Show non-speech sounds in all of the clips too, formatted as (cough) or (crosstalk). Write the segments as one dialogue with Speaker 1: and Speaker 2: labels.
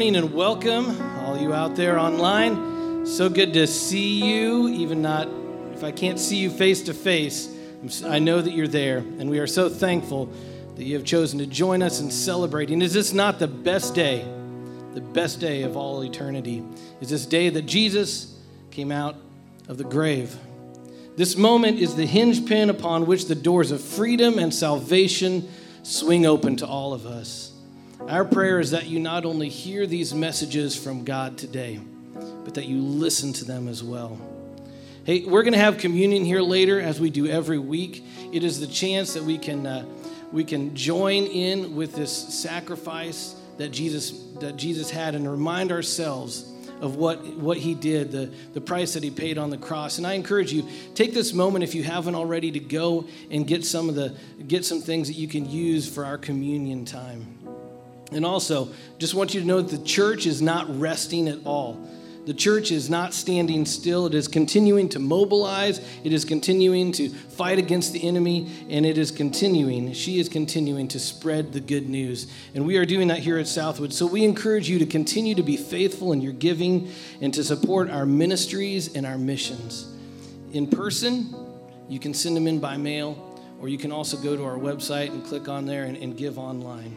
Speaker 1: morning and welcome, all you out there online. So good to see you, even not if I can't see you face to face. I know that you're there, and we are so thankful that you have chosen to join us in celebrating. Is this not the best day, the best day of all eternity? Is this day that Jesus came out of the grave? This moment is the hinge pin upon which the doors of freedom and salvation swing open to all of us. Our prayer is that you not only hear these messages from God today, but that you listen to them as well. Hey, we're going to have communion here later, as we do every week. It is the chance that we can uh, we can join in with this sacrifice that Jesus that Jesus had, and remind ourselves of what what He did, the the price that He paid on the cross. And I encourage you, take this moment if you haven't already to go and get some of the get some things that you can use for our communion time. And also, just want you to know that the church is not resting at all. The church is not standing still. It is continuing to mobilize. It is continuing to fight against the enemy. And it is continuing, she is continuing to spread the good news. And we are doing that here at Southwood. So we encourage you to continue to be faithful in your giving and to support our ministries and our missions. In person, you can send them in by mail, or you can also go to our website and click on there and, and give online.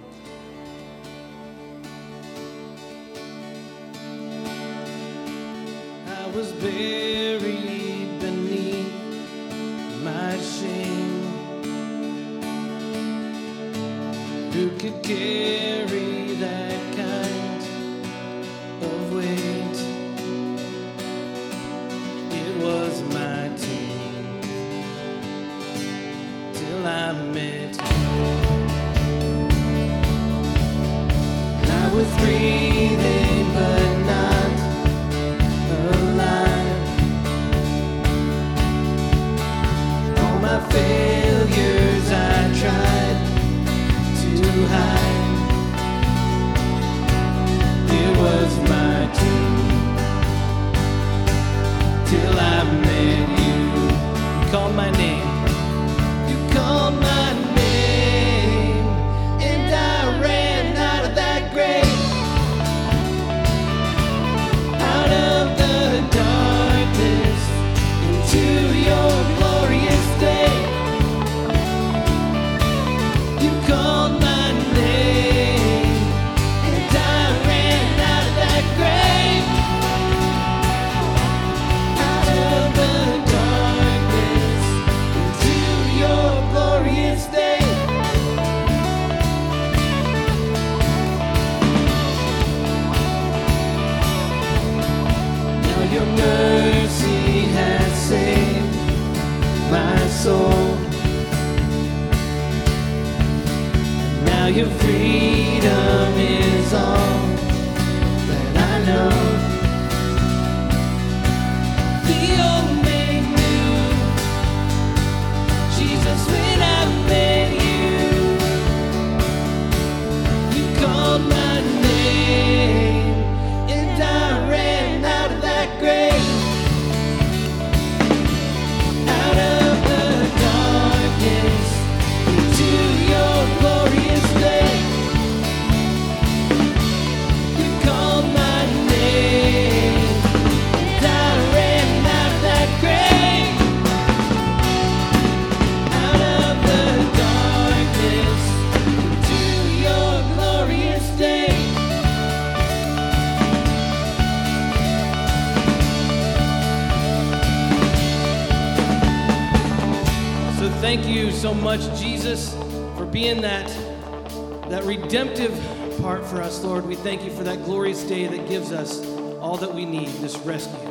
Speaker 1: Was buried beneath my shame. Who could carry that kind of weight? It was my tomb till I met you. I was breathing, so much, Jesus, for being that that redemptive part for us, Lord. We thank you for that glorious day that gives us all that we need, this rescue.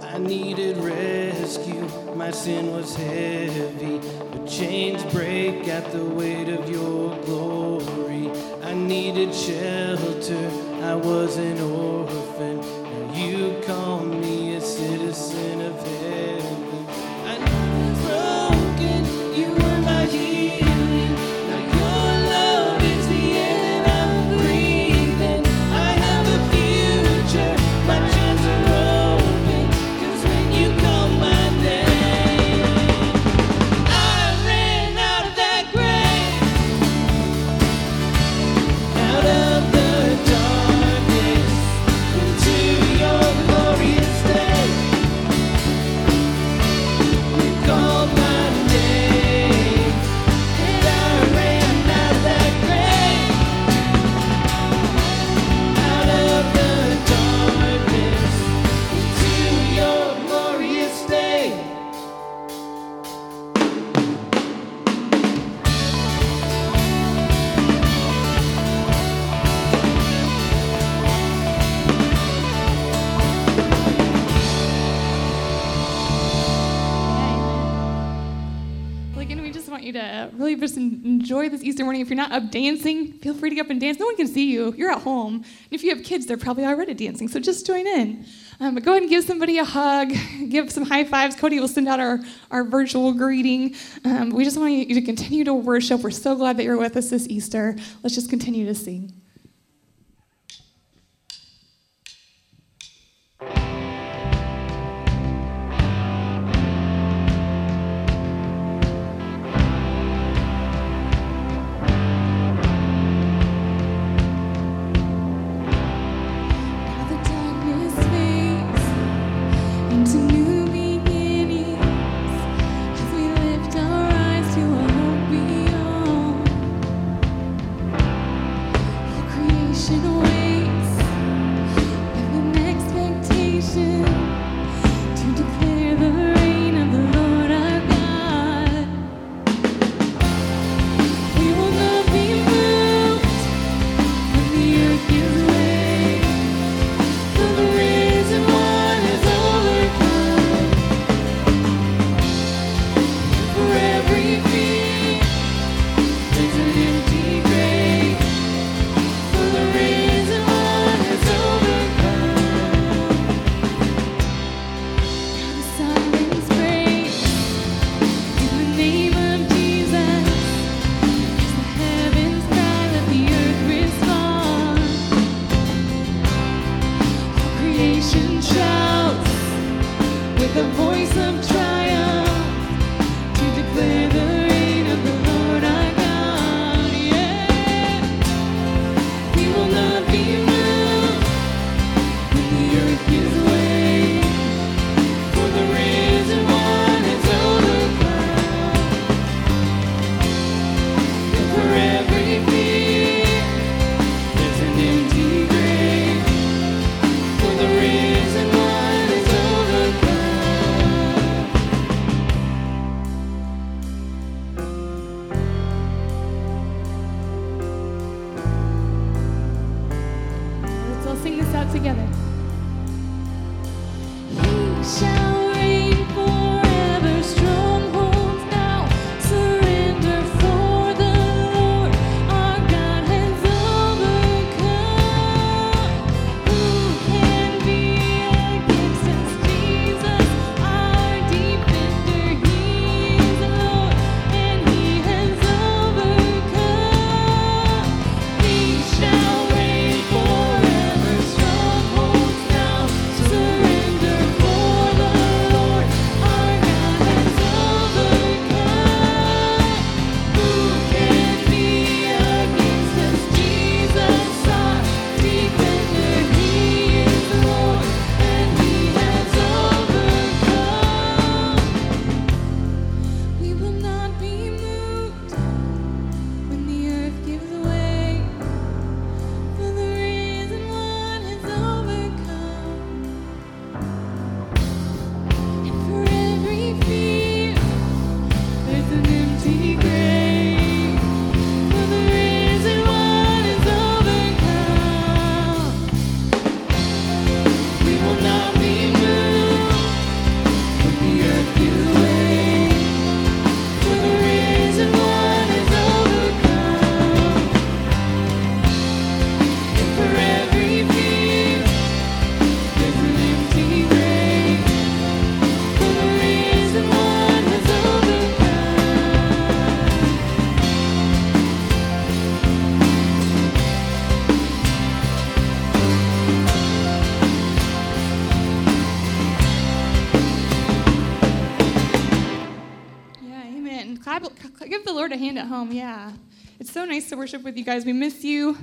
Speaker 1: I needed rescue, my sin was heavy, but chains break at the weight of your glory. I needed shelter, I was an orphan. Now you call me
Speaker 2: want you to really just enjoy this Easter morning. If you're not up dancing, feel free to get up and dance. No one can see you. You're at home. And if you have kids, they're probably already dancing, so just join in. Um, but go ahead and give somebody a hug, (laughs) give some high fives. Cody will send out our, our virtual greeting. Um, we just want you to continue to worship. We're so glad that you're with us this Easter. Let's just continue to sing.
Speaker 3: Nice to worship with you guys. We miss you.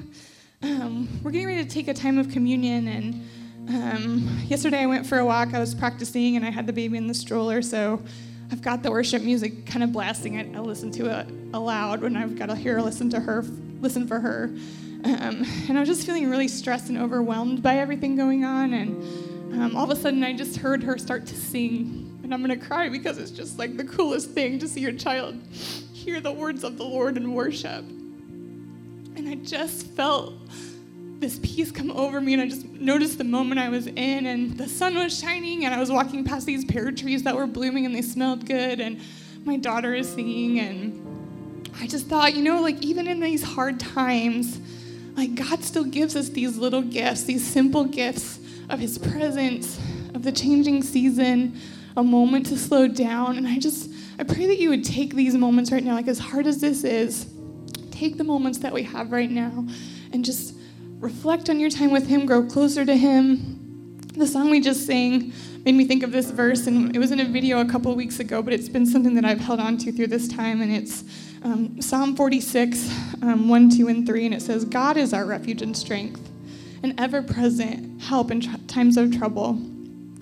Speaker 3: Um, we're getting ready to take a time of communion. And um, yesterday I went for a walk. I was practicing and I had the baby in the stroller. So I've got the worship music kind of blasting. I, I listen to it aloud when I've got to hear, listen to her, listen for her. Um, and I was just feeling really stressed and overwhelmed by everything going on. And um, all of a sudden I just heard her start to sing. And I'm going to cry because it's just like the coolest thing to see your child hear the words of the Lord in worship. And I just felt this peace come over me, and I just noticed the moment I was in, and the sun was shining, and I was walking past these pear trees that were blooming, and they smelled good, and my daughter is singing, and I just thought, you know, like even in these hard times, like God still gives us these little gifts, these simple gifts of His presence, of the changing season, a moment to slow down, and I just I pray that you would take these moments right now, like as hard as this is, take the moments that we have right now and just reflect on your time with Him, grow closer to Him. The song we just sang made me think of this verse, and it was in a video a couple weeks ago, but it's been something that I've held on to through this time, and it's um, Psalm 46, um, 1, 2, and 3, and it says, God is our refuge and strength, an ever present help in tr- times of trouble.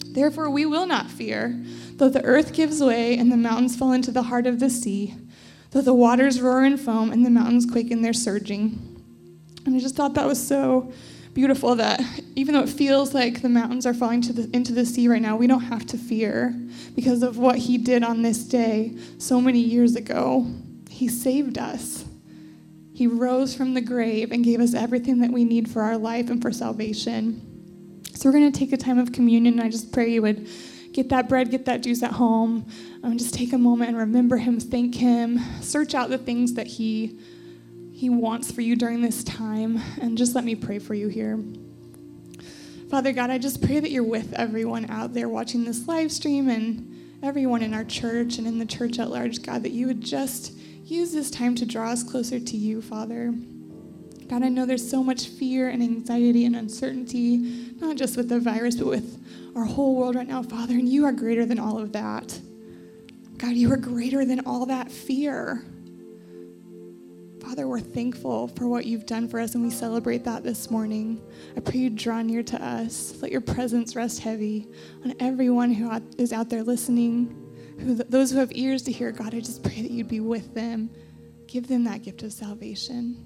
Speaker 3: Therefore, we will not fear. Though the earth gives way and the mountains fall into the heart of the sea, though the waters roar and foam and the mountains quake in their surging. And I just thought that was so beautiful that even though it feels like the mountains are falling the, into the sea right now, we don't have to fear because of what he did on this day so many years ago. He saved us. He rose from the grave and gave us everything that we need for our life and for salvation. So we're going to take a time of communion, and I just pray you would get that bread, get that juice at home. Um, just take a moment and remember Him, thank Him, search out the things that He He wants for you during this time, and just let me pray for you here. Father God, I just pray that you're with everyone out there watching this live stream and everyone in our church and in the church at large, God, that you would just use this time to draw us closer to you, Father. God, I know there's so much fear and anxiety and uncertainty, not just with the virus, but with our whole world right now, Father, and you are greater than all of that. God, you are greater than all that fear. Father, we're thankful for what you've done for us, and we celebrate that this morning. I pray you draw near to us. Let your presence rest heavy on everyone who is out there listening, who, those who have ears to hear. God, I just pray that you'd be with them. Give them that gift of salvation.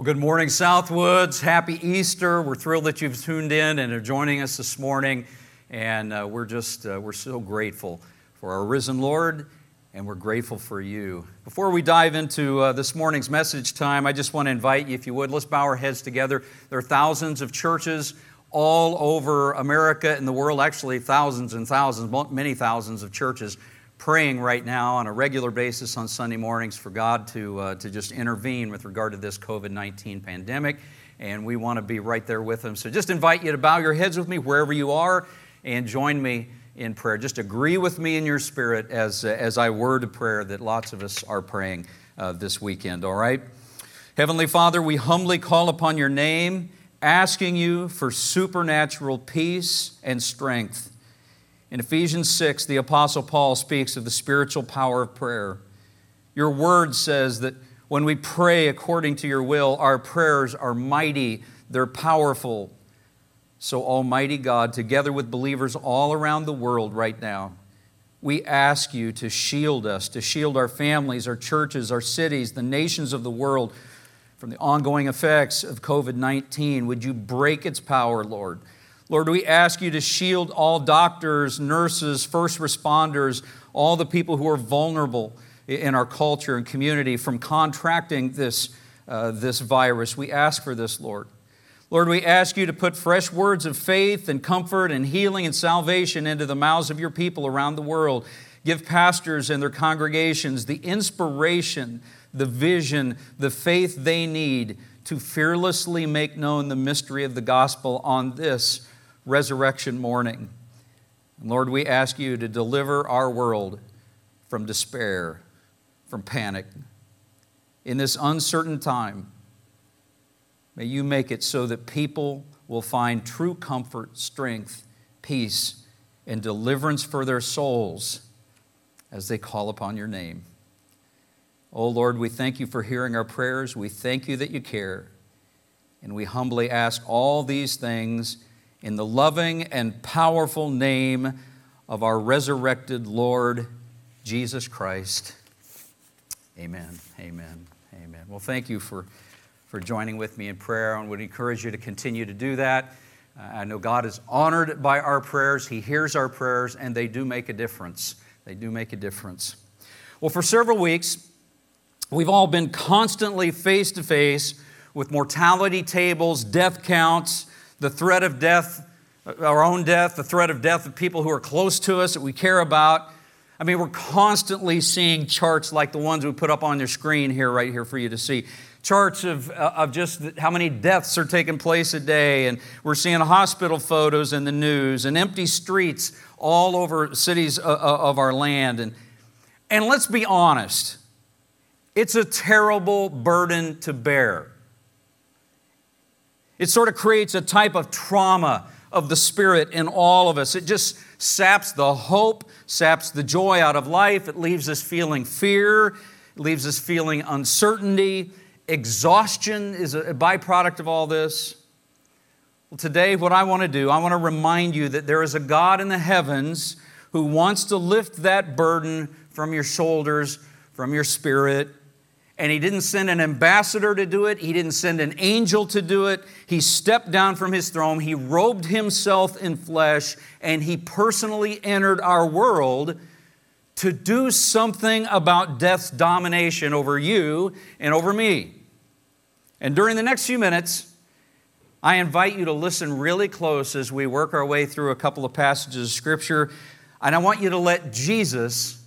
Speaker 4: Well, good morning, Southwoods. Happy Easter. We're thrilled that you've tuned in and are joining us this morning. And uh, we're just, uh, we're so grateful for our risen Lord, and we're grateful for you. Before we dive into uh, this morning's message time, I just want to invite you, if you would, let's bow our heads together. There are thousands of churches all over America and the world, actually, thousands and thousands, many thousands of churches praying right now on a regular basis on Sunday mornings for God to, uh, to just intervene with regard to this COVID 19 pandemic. And we want to be right there with them. So just invite you to bow your heads with me wherever you are and join me in prayer. Just agree with me in your spirit as, uh, as I word a prayer that lots of us are praying uh, this weekend, all right? Heavenly Father, we humbly call upon your name, asking you for supernatural peace and strength in Ephesians 6, the Apostle Paul speaks of the spiritual power of prayer. Your word says that when we pray according to your will, our prayers are mighty, they're powerful. So, Almighty God, together with believers all around the world right now, we ask you to shield us, to shield our families, our churches, our cities, the nations of the world from the ongoing effects of COVID 19. Would you break its power, Lord? Lord, we ask you to shield all doctors, nurses, first responders, all the people who are vulnerable in our culture and community from contracting this, uh, this virus. We ask for this, Lord. Lord, we ask you to put fresh words of faith and comfort and healing and salvation into the mouths of your people around the world. Give pastors and their congregations the inspiration, the vision, the faith they need to fearlessly make known the mystery of the gospel on this resurrection morning. Lord, we ask you to deliver our world from despair, from panic. In this uncertain time, may you make it so that people will find true comfort, strength, peace, and deliverance for their souls as they call upon your name. Oh Lord, we thank you for hearing our prayers. We thank you that you care. And we humbly ask all these things in the loving and powerful name of our resurrected Lord Jesus Christ. Amen. Amen. Amen. Well, thank you for, for joining with me in prayer and would encourage you to continue to do that. Uh, I know God is honored by our prayers, He hears our prayers, and they do make a difference. They do make a difference. Well, for several weeks, we've all been constantly face to face with mortality tables, death counts, the threat of death, our own death, the threat of death of people who are close to us that we care about. I mean, we're constantly seeing charts like the ones we put up on your screen here, right here for you to see. Charts of, uh, of just how many deaths are taking place a day, and we're seeing hospital photos in the news and empty streets all over cities uh, uh, of our land. And, and let's be honest, it's a terrible burden to bear. It sort of creates a type of trauma of the Spirit in all of us. It just saps the hope, saps the joy out of life. It leaves us feeling fear, it leaves us feeling uncertainty. Exhaustion is a byproduct of all this. Well, today, what I want to do, I want to remind you that there is a God in the heavens who wants to lift that burden from your shoulders, from your spirit, and he didn't send an ambassador to do it. He didn't send an angel to do it. He stepped down from his throne. He robed himself in flesh, and he personally entered our world to do something about death's domination over you and over me. And during the next few minutes, I invite you to listen really close as we work our way through a couple of passages of Scripture. And I want you to let Jesus,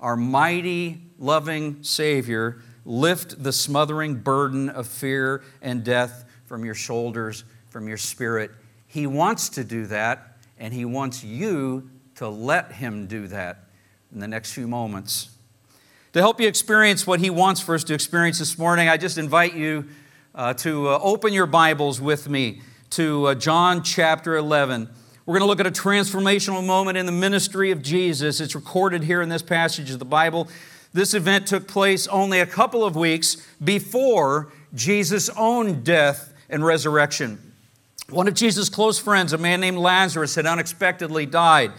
Speaker 4: our mighty, loving Savior, lift the smothering burden of fear and death from your shoulders, from your spirit. He wants to do that, and He wants you to let Him do that in the next few moments. To help you experience what He wants for us to experience this morning, I just invite you uh, to uh, open your Bibles with me to uh, John chapter 11. We're going to look at a transformational moment in the ministry of Jesus. It's recorded here in this passage of the Bible. This event took place only a couple of weeks before Jesus' own death and resurrection. One of Jesus' close friends, a man named Lazarus, had unexpectedly died.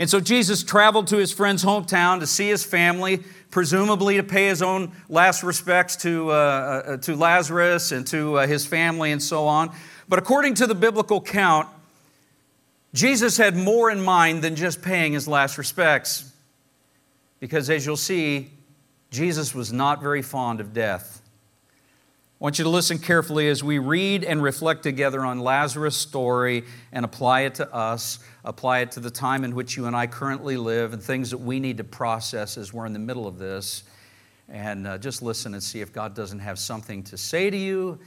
Speaker 4: And so Jesus traveled to his friend's hometown to see his family, presumably to pay his own last respects to, uh, uh, to Lazarus and to uh, his family and so on. But according to the biblical count, Jesus had more in mind than just paying his last respects. Because as you'll see, Jesus was not very fond of death. I want you to listen carefully as we read and reflect together on Lazarus' story and apply it to us, apply it to the time in which you and I currently live, and things that we need to process as we're in the middle of this. And uh, just listen and see if God doesn't have something to say to you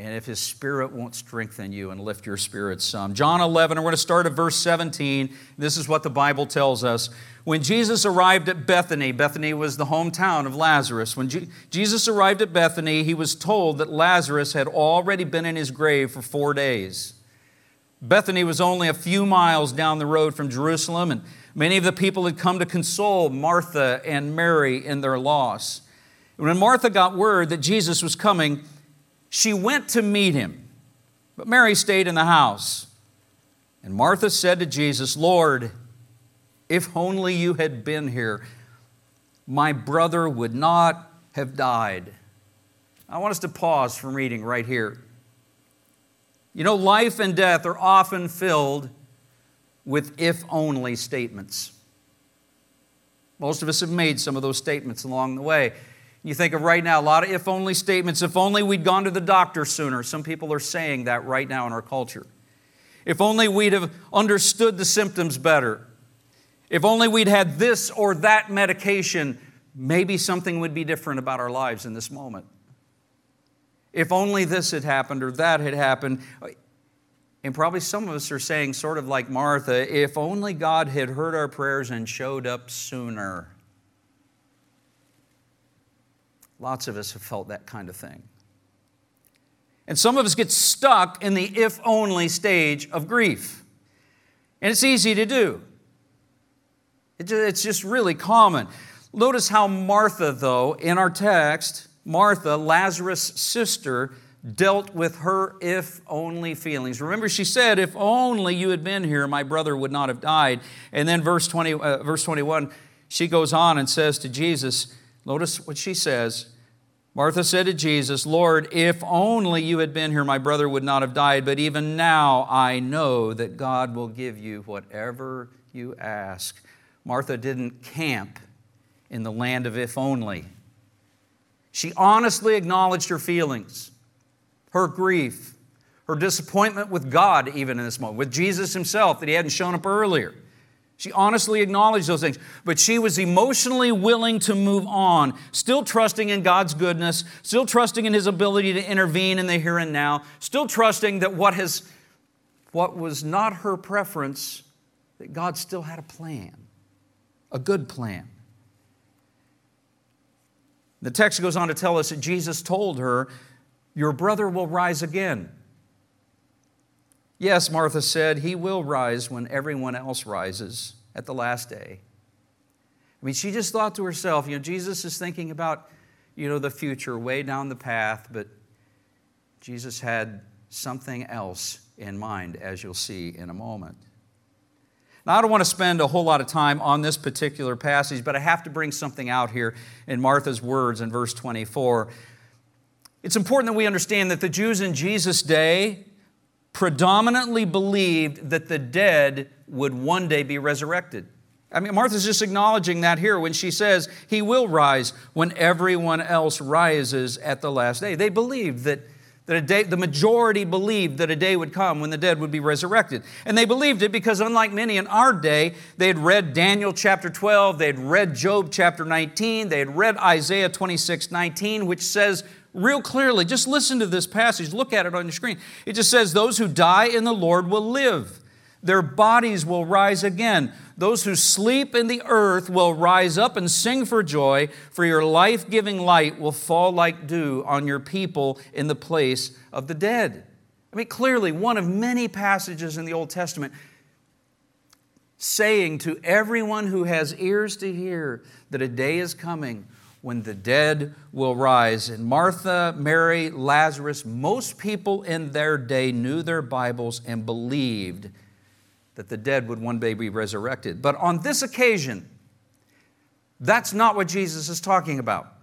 Speaker 4: and if his spirit won't strengthen you and lift your spirits some. John 11, and we're going to start at verse 17. This is what the Bible tells us. When Jesus arrived at Bethany, Bethany was the hometown of Lazarus. When Je- Jesus arrived at Bethany, he was told that Lazarus had already been in his grave for four days. Bethany was only a few miles down the road from Jerusalem, and many of the people had come to console Martha and Mary in their loss. When Martha got word that Jesus was coming, she went to meet him, but Mary stayed in the house. And Martha said to Jesus, Lord, if only you had been here, my brother would not have died. I want us to pause from reading right here. You know, life and death are often filled with if only statements. Most of us have made some of those statements along the way. You think of right now, a lot of if only statements. If only we'd gone to the doctor sooner. Some people are saying that right now in our culture. If only we'd have understood the symptoms better. If only we'd had this or that medication, maybe something would be different about our lives in this moment. If only this had happened or that had happened. And probably some of us are saying, sort of like Martha, if only God had heard our prayers and showed up sooner. Lots of us have felt that kind of thing. And some of us get stuck in the if only stage of grief. And it's easy to do, it's just really common. Notice how Martha, though, in our text, Martha, Lazarus' sister, dealt with her if only feelings. Remember, she said, If only you had been here, my brother would not have died. And then, verse, 20, uh, verse 21, she goes on and says to Jesus, Notice what she says. Martha said to Jesus, Lord, if only you had been here, my brother would not have died. But even now I know that God will give you whatever you ask. Martha didn't camp in the land of if only. She honestly acknowledged her feelings, her grief, her disappointment with God, even in this moment, with Jesus himself, that he hadn't shown up earlier. She honestly acknowledged those things, but she was emotionally willing to move on, still trusting in God's goodness, still trusting in His ability to intervene in the here and now, still trusting that what, has, what was not her preference, that God still had a plan, a good plan. The text goes on to tell us that Jesus told her, Your brother will rise again. Yes, Martha said, He will rise when everyone else rises at the last day. I mean, she just thought to herself, you know, Jesus is thinking about, you know, the future way down the path, but Jesus had something else in mind, as you'll see in a moment. Now, I don't want to spend a whole lot of time on this particular passage, but I have to bring something out here in Martha's words in verse 24. It's important that we understand that the Jews in Jesus' day predominantly believed that the dead would one day be resurrected. I mean, Martha's just acknowledging that here when she says, He will rise when everyone else rises at the last day. They believed that, that a day, the majority believed that a day would come when the dead would be resurrected. And they believed it because, unlike many in our day, they had read Daniel chapter 12, they had read Job chapter 19, they had read Isaiah 26 19, which says real clearly, just listen to this passage, look at it on your screen. It just says, Those who die in the Lord will live. Their bodies will rise again. Those who sleep in the earth will rise up and sing for joy, for your life giving light will fall like dew on your people in the place of the dead. I mean, clearly, one of many passages in the Old Testament saying to everyone who has ears to hear that a day is coming when the dead will rise. And Martha, Mary, Lazarus, most people in their day knew their Bibles and believed that the dead would one day be resurrected. But on this occasion, that's not what Jesus is talking about.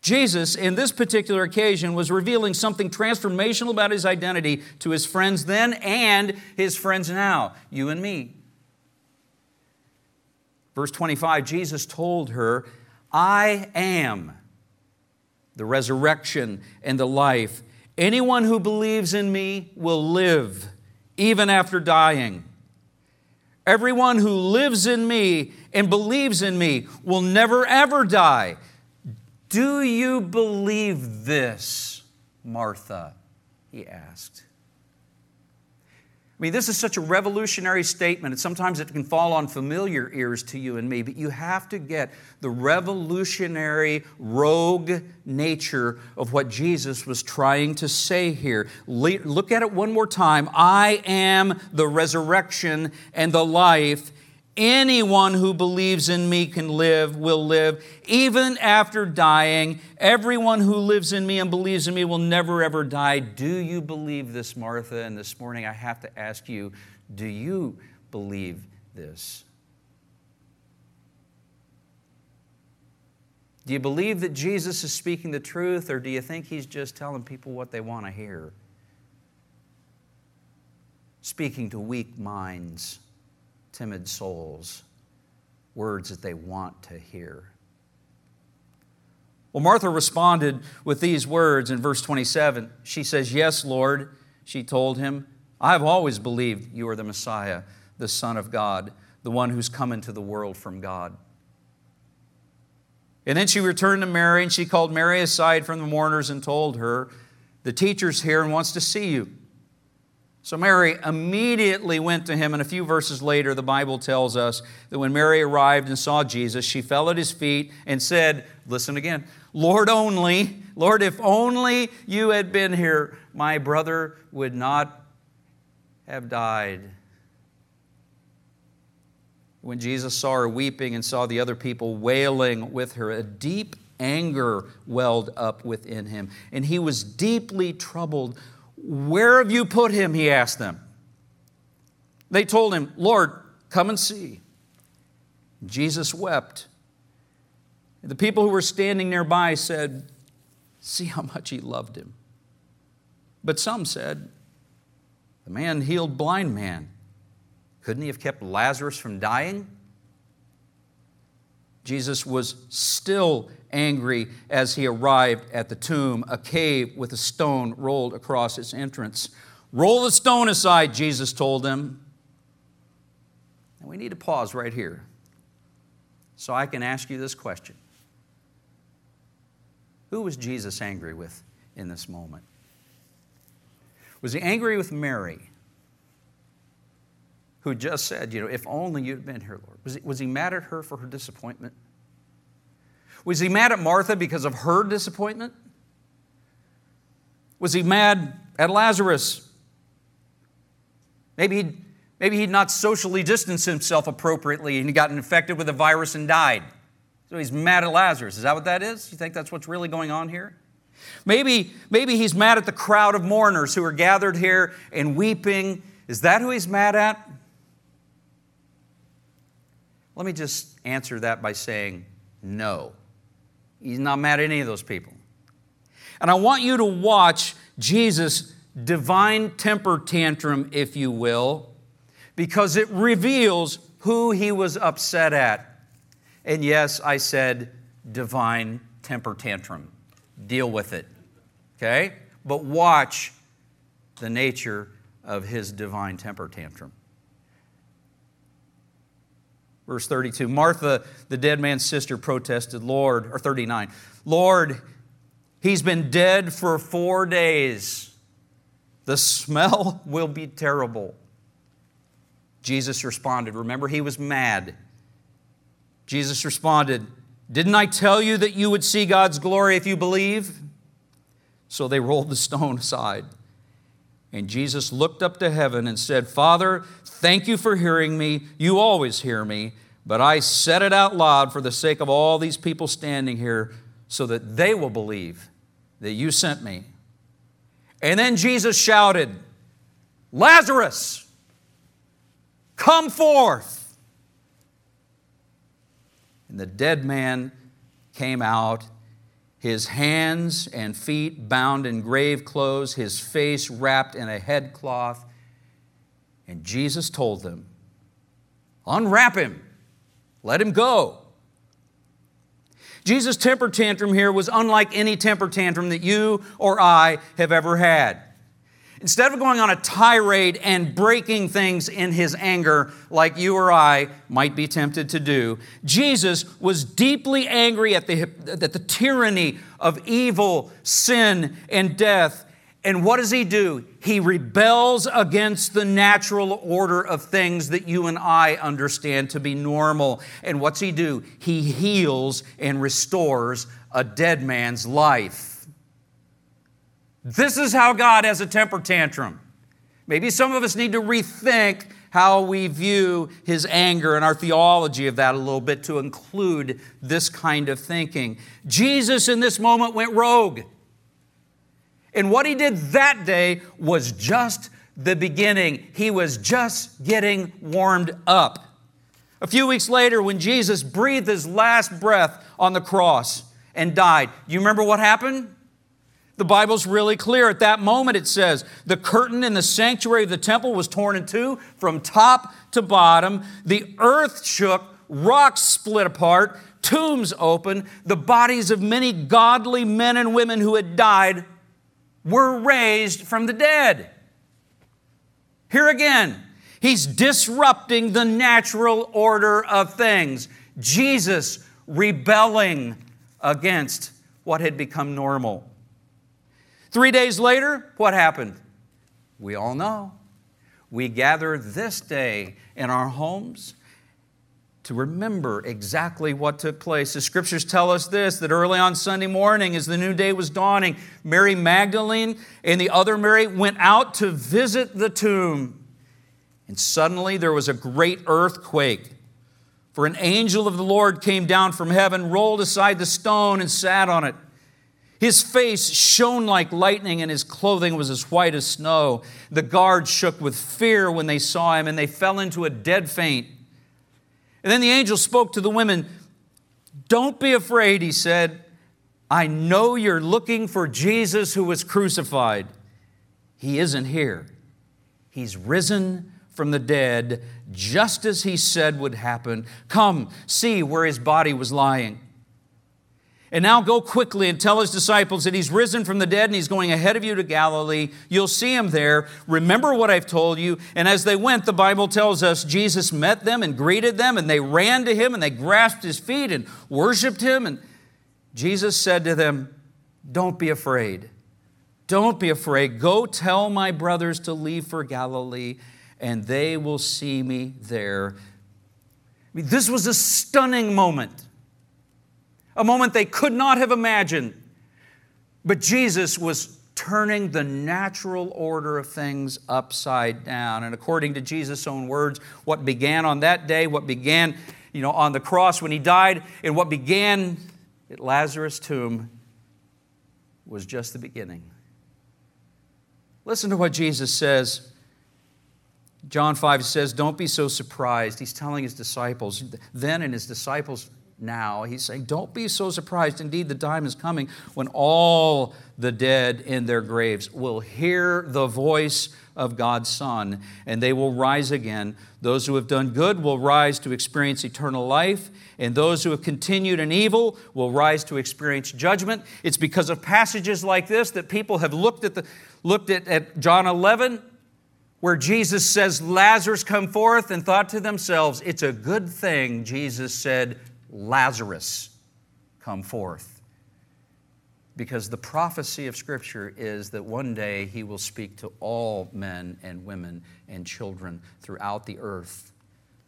Speaker 4: Jesus, in this particular occasion, was revealing something transformational about his identity to his friends then and his friends now, you and me. Verse 25 Jesus told her, I am the resurrection and the life. Anyone who believes in me will live even after dying. Everyone who lives in me and believes in me will never ever die. Do you believe this, Martha? He asked. I mean, this is such a revolutionary statement, and sometimes it can fall on familiar ears to you and me, but you have to get the revolutionary, rogue nature of what Jesus was trying to say here. Look at it one more time. I am the resurrection and the life. Anyone who believes in me can live, will live, even after dying. Everyone who lives in me and believes in me will never ever die. Do you believe this, Martha? And this morning I have to ask you, do you believe this? Do you believe that Jesus is speaking the truth, or do you think he's just telling people what they want to hear? Speaking to weak minds timid souls words that they want to hear. Well, Martha responded with these words in verse 27. She says, Yes, Lord, she told him, I have always believed you are the Messiah, the Son of God, the one who's come into the world from God. And then she returned to Mary and she called Mary aside from the mourners and told her, The teacher's here and wants to see you. So Mary immediately went to him, and a few verses later, the Bible tells us that when Mary arrived and saw Jesus, she fell at his feet and said, Listen again, Lord, only, Lord, if only you had been here, my brother would not have died. When Jesus saw her weeping and saw the other people wailing with her, a deep anger welled up within him, and he was deeply troubled. Where have you put him? He asked them. They told him, Lord, come and see. Jesus wept. The people who were standing nearby said, See how much he loved him. But some said, The man healed blind man. Couldn't he have kept Lazarus from dying? Jesus was still angry as he arrived at the tomb, a cave with a stone rolled across its entrance. Roll the stone aside, Jesus told them. And we need to pause right here so I can ask you this question Who was Jesus angry with in this moment? Was he angry with Mary? Who just said, You know, if only you'd been here, Lord. Was he, was he mad at her for her disappointment? Was he mad at Martha because of her disappointment? Was he mad at Lazarus? Maybe he'd, maybe he'd not socially distanced himself appropriately and he got infected with a virus and died. So he's mad at Lazarus. Is that what that is? You think that's what's really going on here? Maybe, maybe he's mad at the crowd of mourners who are gathered here and weeping. Is that who he's mad at? Let me just answer that by saying no. He's not mad at any of those people. And I want you to watch Jesus' divine temper tantrum, if you will, because it reveals who he was upset at. And yes, I said divine temper tantrum. Deal with it. Okay? But watch the nature of his divine temper tantrum. Verse 32 Martha, the dead man's sister, protested, Lord, or 39, Lord, he's been dead for four days. The smell (laughs) will be terrible. Jesus responded, Remember, he was mad. Jesus responded, Didn't I tell you that you would see God's glory if you believe? So they rolled the stone aside. And Jesus looked up to heaven and said, Father, thank you for hearing me. You always hear me. But I said it out loud for the sake of all these people standing here so that they will believe that you sent me. And then Jesus shouted, Lazarus, come forth. And the dead man came out his hands and feet bound in grave clothes, his face wrapped in a headcloth. And Jesus told them, Unwrap him, let him go. Jesus' temper tantrum here was unlike any temper tantrum that you or I have ever had. Instead of going on a tirade and breaking things in his anger, like you or I might be tempted to do, Jesus was deeply angry at the, at the tyranny of evil, sin, and death. And what does he do? He rebels against the natural order of things that you and I understand to be normal. And what's he do? He heals and restores a dead man's life. This is how God has a temper tantrum. Maybe some of us need to rethink how we view his anger and our theology of that a little bit to include this kind of thinking. Jesus in this moment went rogue. And what he did that day was just the beginning. He was just getting warmed up. A few weeks later, when Jesus breathed his last breath on the cross and died, you remember what happened? The Bible's really clear. At that moment, it says, the curtain in the sanctuary of the temple was torn in two from top to bottom. The earth shook, rocks split apart, tombs opened. The bodies of many godly men and women who had died were raised from the dead. Here again, he's disrupting the natural order of things. Jesus rebelling against what had become normal. Three days later, what happened? We all know. We gather this day in our homes to remember exactly what took place. The scriptures tell us this that early on Sunday morning, as the new day was dawning, Mary Magdalene and the other Mary went out to visit the tomb. And suddenly there was a great earthquake. For an angel of the Lord came down from heaven, rolled aside the stone, and sat on it. His face shone like lightning, and his clothing was as white as snow. The guards shook with fear when they saw him, and they fell into a dead faint. And then the angel spoke to the women. Don't be afraid, he said. I know you're looking for Jesus who was crucified. He isn't here. He's risen from the dead, just as he said would happen. Come, see where his body was lying. And now go quickly and tell his disciples that he's risen from the dead and he's going ahead of you to Galilee. You'll see him there. Remember what I've told you. And as they went, the Bible tells us Jesus met them and greeted them, and they ran to him and they grasped his feet and worshiped him. And Jesus said to them, Don't be afraid. Don't be afraid. Go tell my brothers to leave for Galilee, and they will see me there. I mean, this was a stunning moment a moment they could not have imagined. But Jesus was turning the natural order of things upside down. And according to Jesus' own words, what began on that day, what began you know, on the cross when he died, and what began at Lazarus' tomb was just the beginning. Listen to what Jesus says. John 5 says, Don't be so surprised. He's telling his disciples. Then, and his disciples now. He's saying, Don't be so surprised. Indeed, the time is coming when all the dead in their graves will hear the voice of God's Son, and they will rise again. Those who have done good will rise to experience eternal life, and those who have continued in evil will rise to experience judgment. It's because of passages like this that people have looked at, the, looked at, at John 11, where Jesus says, Lazarus come forth, and thought to themselves, It's a good thing Jesus said, Lazarus come forth. Because the prophecy of Scripture is that one day He will speak to all men and women and children throughout the earth.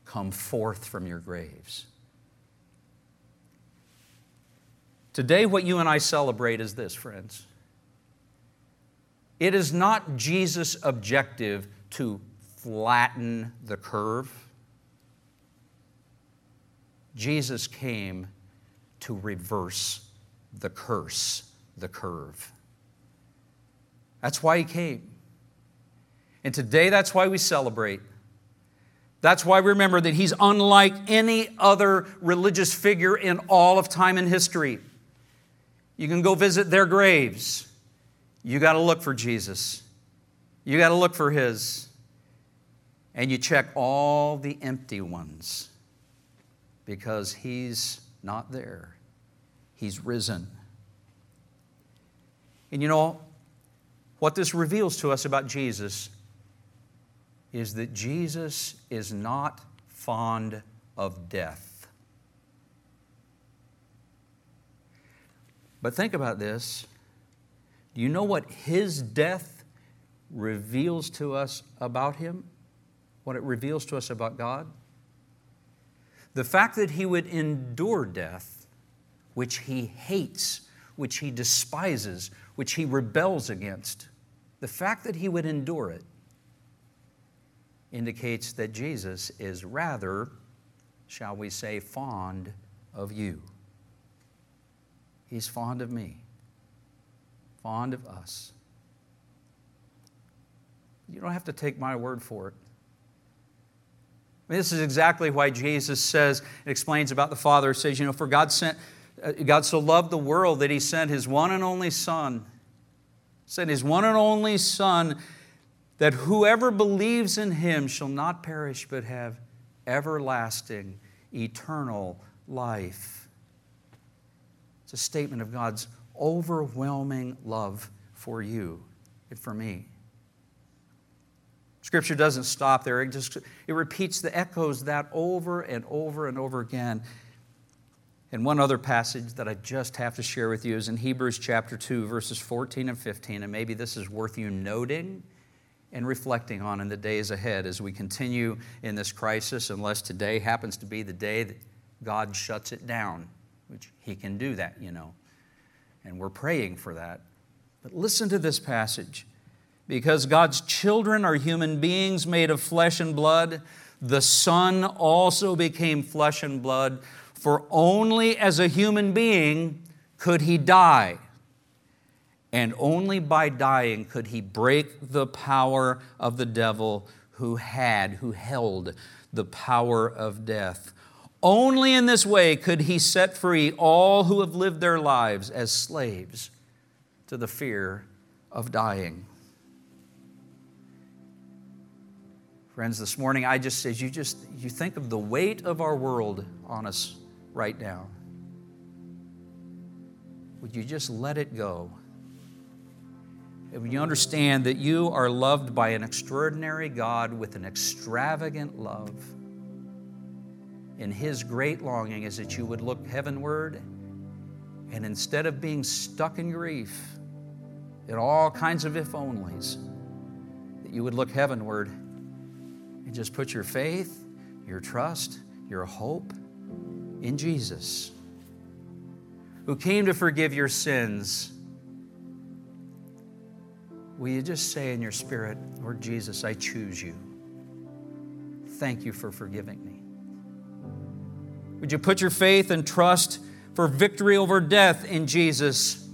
Speaker 4: Come forth from your graves. Today, what you and I celebrate is this, friends. It is not Jesus' objective to flatten the curve. Jesus came to reverse the curse, the curve. That's why he came. And today, that's why we celebrate. That's why we remember that he's unlike any other religious figure in all of time and history. You can go visit their graves. You got to look for Jesus. You got to look for his. And you check all the empty ones because he's not there. He's risen. And you know, what this reveals to us about Jesus is that Jesus is not fond of death. But think about this. Do you know what his death reveals to us about him? What it reveals to us about God? The fact that he would endure death, which he hates, which he despises, which he rebels against, the fact that he would endure it indicates that Jesus is rather, shall we say, fond of you. He's fond of me, fond of us. You don't have to take my word for it. This is exactly why Jesus says, and explains about the Father, says, you know, for God sent, uh, God so loved the world that he sent his one and only Son, sent his one and only Son, that whoever believes in him shall not perish but have everlasting, eternal life. It's a statement of God's overwhelming love for you and for me. Scripture doesn't stop there. It just it repeats the echoes that over and over and over again. And one other passage that I just have to share with you is in Hebrews chapter 2, verses 14 and 15. And maybe this is worth you noting and reflecting on in the days ahead as we continue in this crisis, unless today happens to be the day that God shuts it down, which He can do that, you know. And we're praying for that. But listen to this passage. Because God's children are human beings made of flesh and blood, the Son also became flesh and blood, for only as a human being could he die. And only by dying could he break the power of the devil who had, who held the power of death. Only in this way could he set free all who have lived their lives as slaves to the fear of dying. Friends, this morning I just as you just you think of the weight of our world on us right now. Would you just let it go? And would you understand that you are loved by an extraordinary God with an extravagant love? And His great longing is that you would look heavenward and instead of being stuck in grief, in all kinds of if onlys, that you would look heavenward and just put your faith, your trust, your hope in Jesus, who came to forgive your sins. Will you just say in your spirit, Lord Jesus, I choose you. Thank you for forgiving me. Would you put your faith and trust for victory over death in Jesus,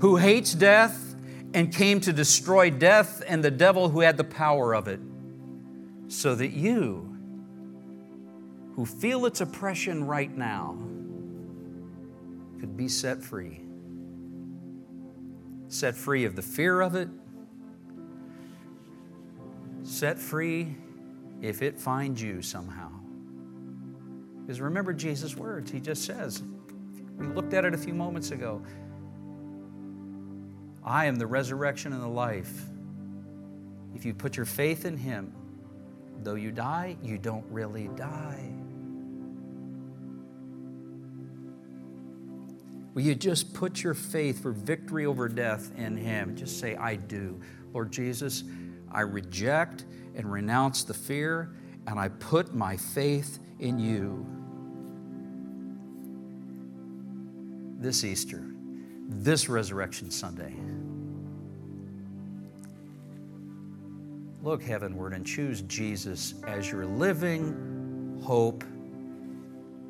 Speaker 4: who hates death and came to destroy death and the devil who had the power of it? So that you, who feel its oppression right now could be set free. Set free of the fear of it, set free if it finds you somehow. Because remember Jesus' words, he just says, we looked at it a few moments ago. I am the resurrection and the life. If you put your faith in him, though you die, you don't really die. Will you just put your faith for victory over death in Him? Just say, I do. Lord Jesus, I reject and renounce the fear, and I put my faith in you. This Easter, this Resurrection Sunday, look heavenward and choose Jesus as your living hope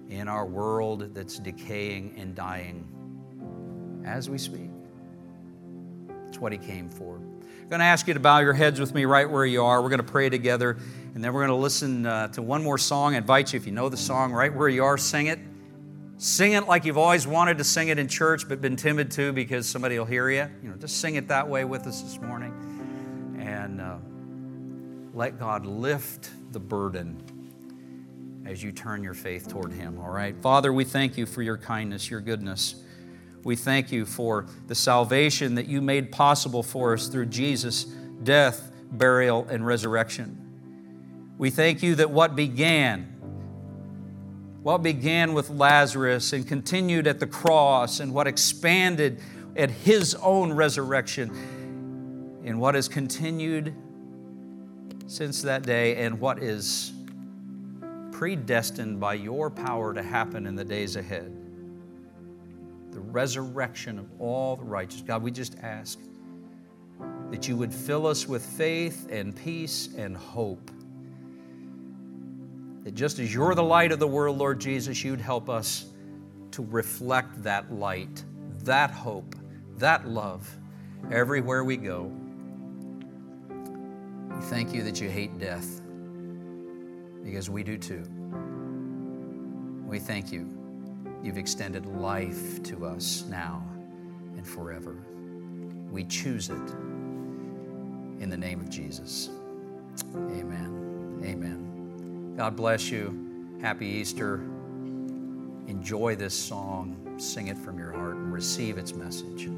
Speaker 4: in our world that's decaying and dying as we speak. That's what He came for. I'm going to ask you to bow your heads with me right where you are. We're going to pray together, and then we're going to listen uh, to one more song. I invite you, if you know the song, right where you are, sing it. Sing it like you've always wanted to sing it in church, but been timid to because somebody will hear you. You know, just sing it that way with us this morning, and uh, let God lift the burden as you turn your faith toward Him, all right? Father, we thank you for your kindness, your goodness. We thank you for the salvation that you made possible for us through Jesus' death, burial, and resurrection. We thank you that what began, what began with Lazarus and continued at the cross, and what expanded at his own resurrection, and what has continued since that day, and what is predestined by your power to happen in the days ahead. The resurrection of all the righteous. God, we just ask that you would fill us with faith and peace and hope. That just as you're the light of the world, Lord Jesus, you'd help us to reflect that light, that hope, that love everywhere we go. We thank you that you hate death because we do too. We thank you. You've extended life to us now and forever. We choose it in the name of Jesus. Amen. Amen. God bless you. Happy Easter. Enjoy this song. Sing it from your heart and receive its message.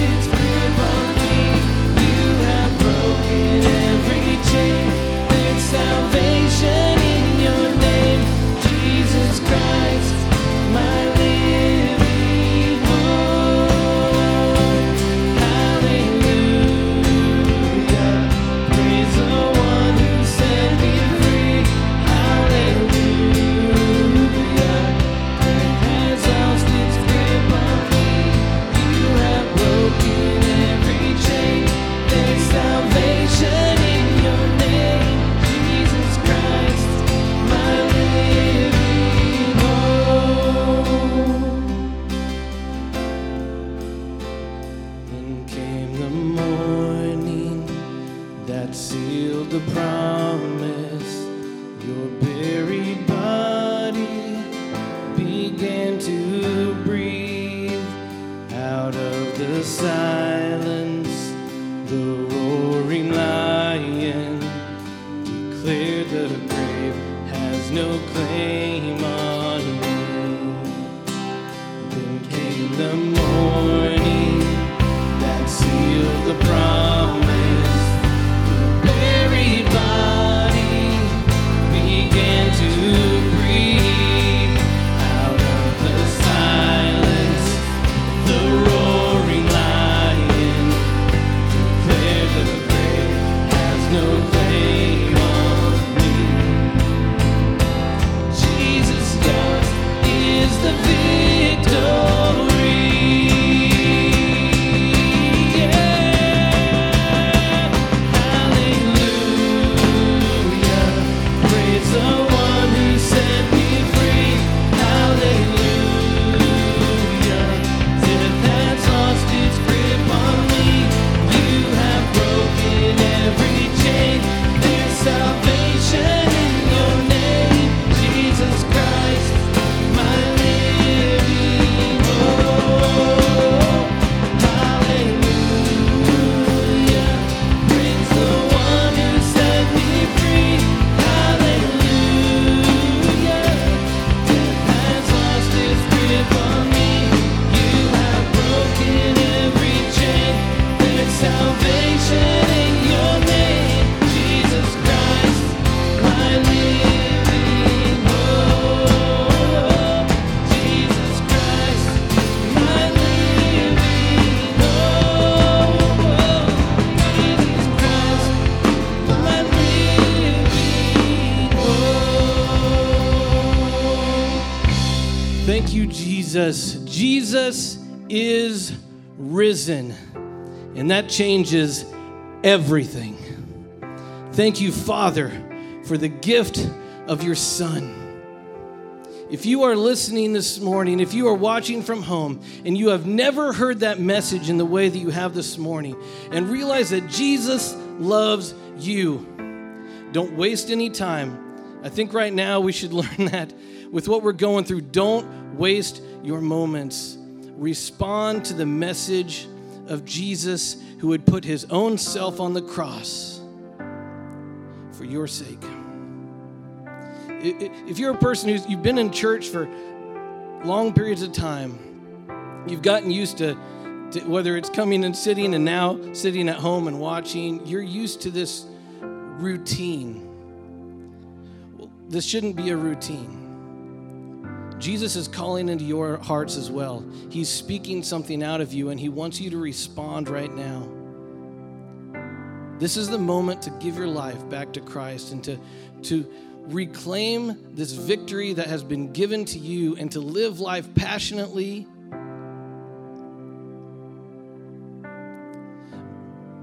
Speaker 1: It's. Changes everything. Thank you, Father, for the gift of your Son. If you are listening this morning, if you are watching from home, and you have never heard that message in the way that you have this morning, and realize that Jesus loves you, don't waste any time. I think right now we should (laughs) learn that with what we're going through. Don't waste your moments. Respond to the message of Jesus who would put his own self on the cross for your sake. If you're a person who's you've been in church for long periods of time, you've gotten used to, to whether it's coming and sitting and now sitting at home and watching, you're used to this routine. Well, this shouldn't be a routine. Jesus is calling into your hearts as well. He's speaking something out of you and he wants you to respond right now. This is the moment to give your life back to Christ and to, to reclaim this victory that has been given to you and to live life passionately.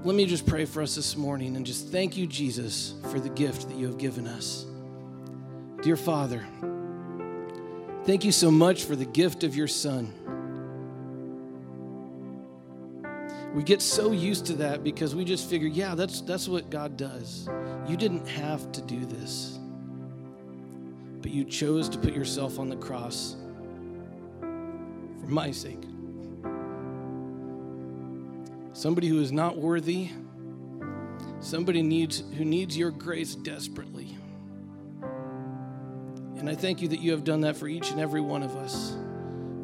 Speaker 1: Let me just pray for us this morning and just thank you, Jesus, for the gift that you have given us. Dear Father, thank you so much for the gift of your Son. We get so used to that because we just figure, yeah, that's, that's what God does. You didn't have to do this, but you chose to put yourself on the cross for my sake. Somebody who is not worthy, somebody needs, who needs your grace desperately. And I thank you that you have done that for each and every one of us.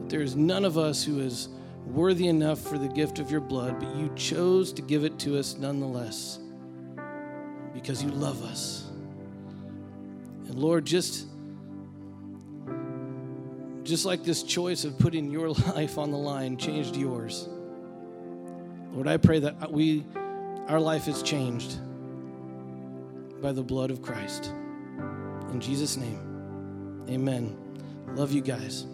Speaker 1: That there is none of us who is worthy enough for the gift of your blood, but you chose to give it to us nonetheless because you love us. And Lord, just just like this choice of putting your (laughs) life on the line changed yours. Lord, I pray that we our life is changed by the blood of Christ. In Jesus' name. Amen. Love you guys.